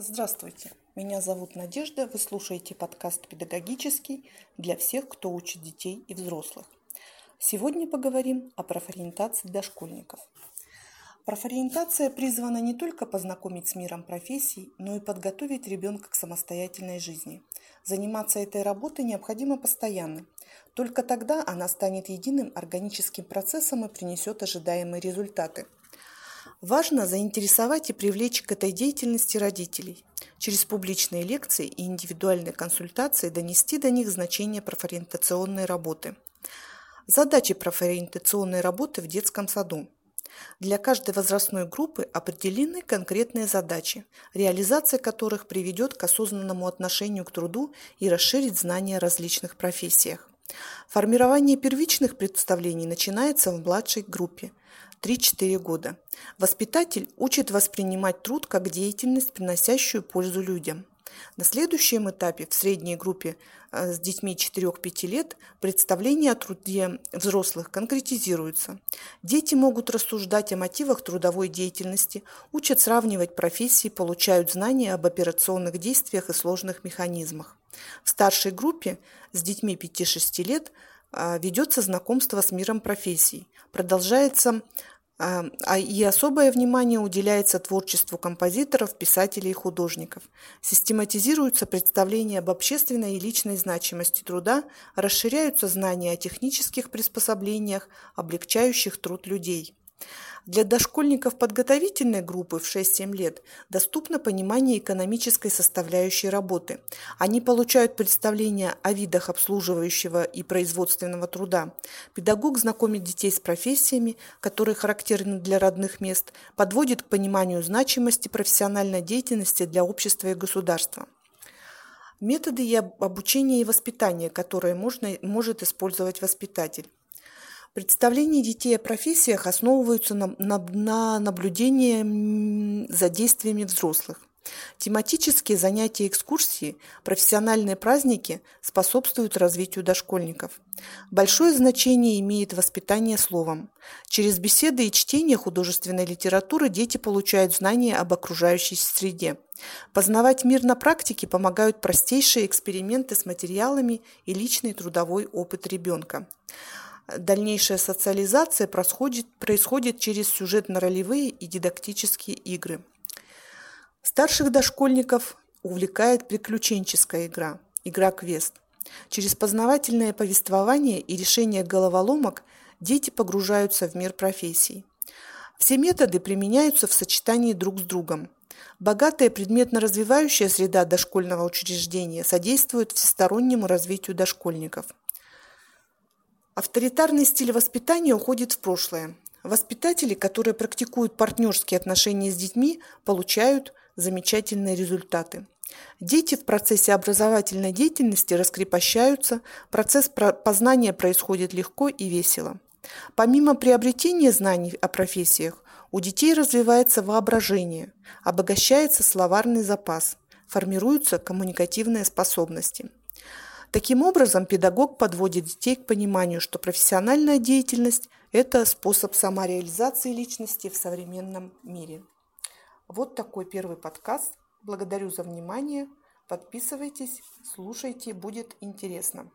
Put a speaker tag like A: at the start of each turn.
A: Здравствуйте, меня зовут Надежда, вы слушаете подкаст «Педагогический» для всех, кто учит детей и взрослых. Сегодня поговорим о профориентации дошкольников. Профориентация призвана не только познакомить с миром профессий, но и подготовить ребенка к самостоятельной жизни. Заниматься этой работой необходимо постоянно. Только тогда она станет единым органическим процессом и принесет ожидаемые результаты – Важно заинтересовать и привлечь к этой деятельности родителей. Через публичные лекции и индивидуальные консультации донести до них значение профориентационной работы. Задачи профориентационной работы в детском саду. Для каждой возрастной группы определены конкретные задачи, реализация которых приведет к осознанному отношению к труду и расширит знания о различных профессиях. Формирование первичных представлений начинается в младшей группе – 3-4 года. Воспитатель учит воспринимать труд как деятельность, приносящую пользу людям. На следующем этапе, в средней группе э, с детьми 4-5 лет, представления о труде взрослых конкретизируются. Дети могут рассуждать о мотивах трудовой деятельности, учат сравнивать профессии, получают знания об операционных действиях и сложных механизмах. В старшей группе с детьми 5-6 лет а, ведется знакомство с миром профессий. Продолжается и особое внимание уделяется творчеству композиторов, писателей и художников. Систематизируются представления об общественной и личной значимости труда, расширяются знания о технических приспособлениях, облегчающих труд людей. Для дошкольников подготовительной группы в 6-7 лет доступно понимание экономической составляющей работы. Они получают представление о видах обслуживающего и производственного труда. Педагог знакомит детей с профессиями, которые характерны для родных мест, подводит к пониманию значимости профессиональной деятельности для общества и государства. Методы обучения и воспитания, которые можно, может использовать воспитатель. Представления детей о профессиях основываются на, на, на наблюдении за действиями взрослых. Тематические занятия экскурсии, профессиональные праздники способствуют развитию дошкольников. Большое значение имеет воспитание словом. Через беседы и чтение художественной литературы дети получают знания об окружающей среде. Познавать мир на практике помогают простейшие эксперименты с материалами и личный трудовой опыт ребенка. Дальнейшая социализация происходит, происходит через сюжетно-ролевые и дидактические игры. Старших дошкольников увлекает приключенческая игра, игра-квест. Через познавательное повествование и решение головоломок дети погружаются в мир профессий. Все методы применяются в сочетании друг с другом. Богатая предметно-развивающая среда дошкольного учреждения содействует всестороннему развитию дошкольников – Авторитарный стиль воспитания уходит в прошлое. Воспитатели, которые практикуют партнерские отношения с детьми, получают замечательные результаты. Дети в процессе образовательной деятельности раскрепощаются, процесс познания происходит легко и весело. Помимо приобретения знаний о профессиях, у детей развивается воображение, обогащается словарный запас, формируются коммуникативные способности – Таким образом, педагог подводит детей к пониманию, что профессиональная деятельность – это способ самореализации личности в современном мире. Вот такой первый подкаст. Благодарю за внимание. Подписывайтесь, слушайте, будет интересно.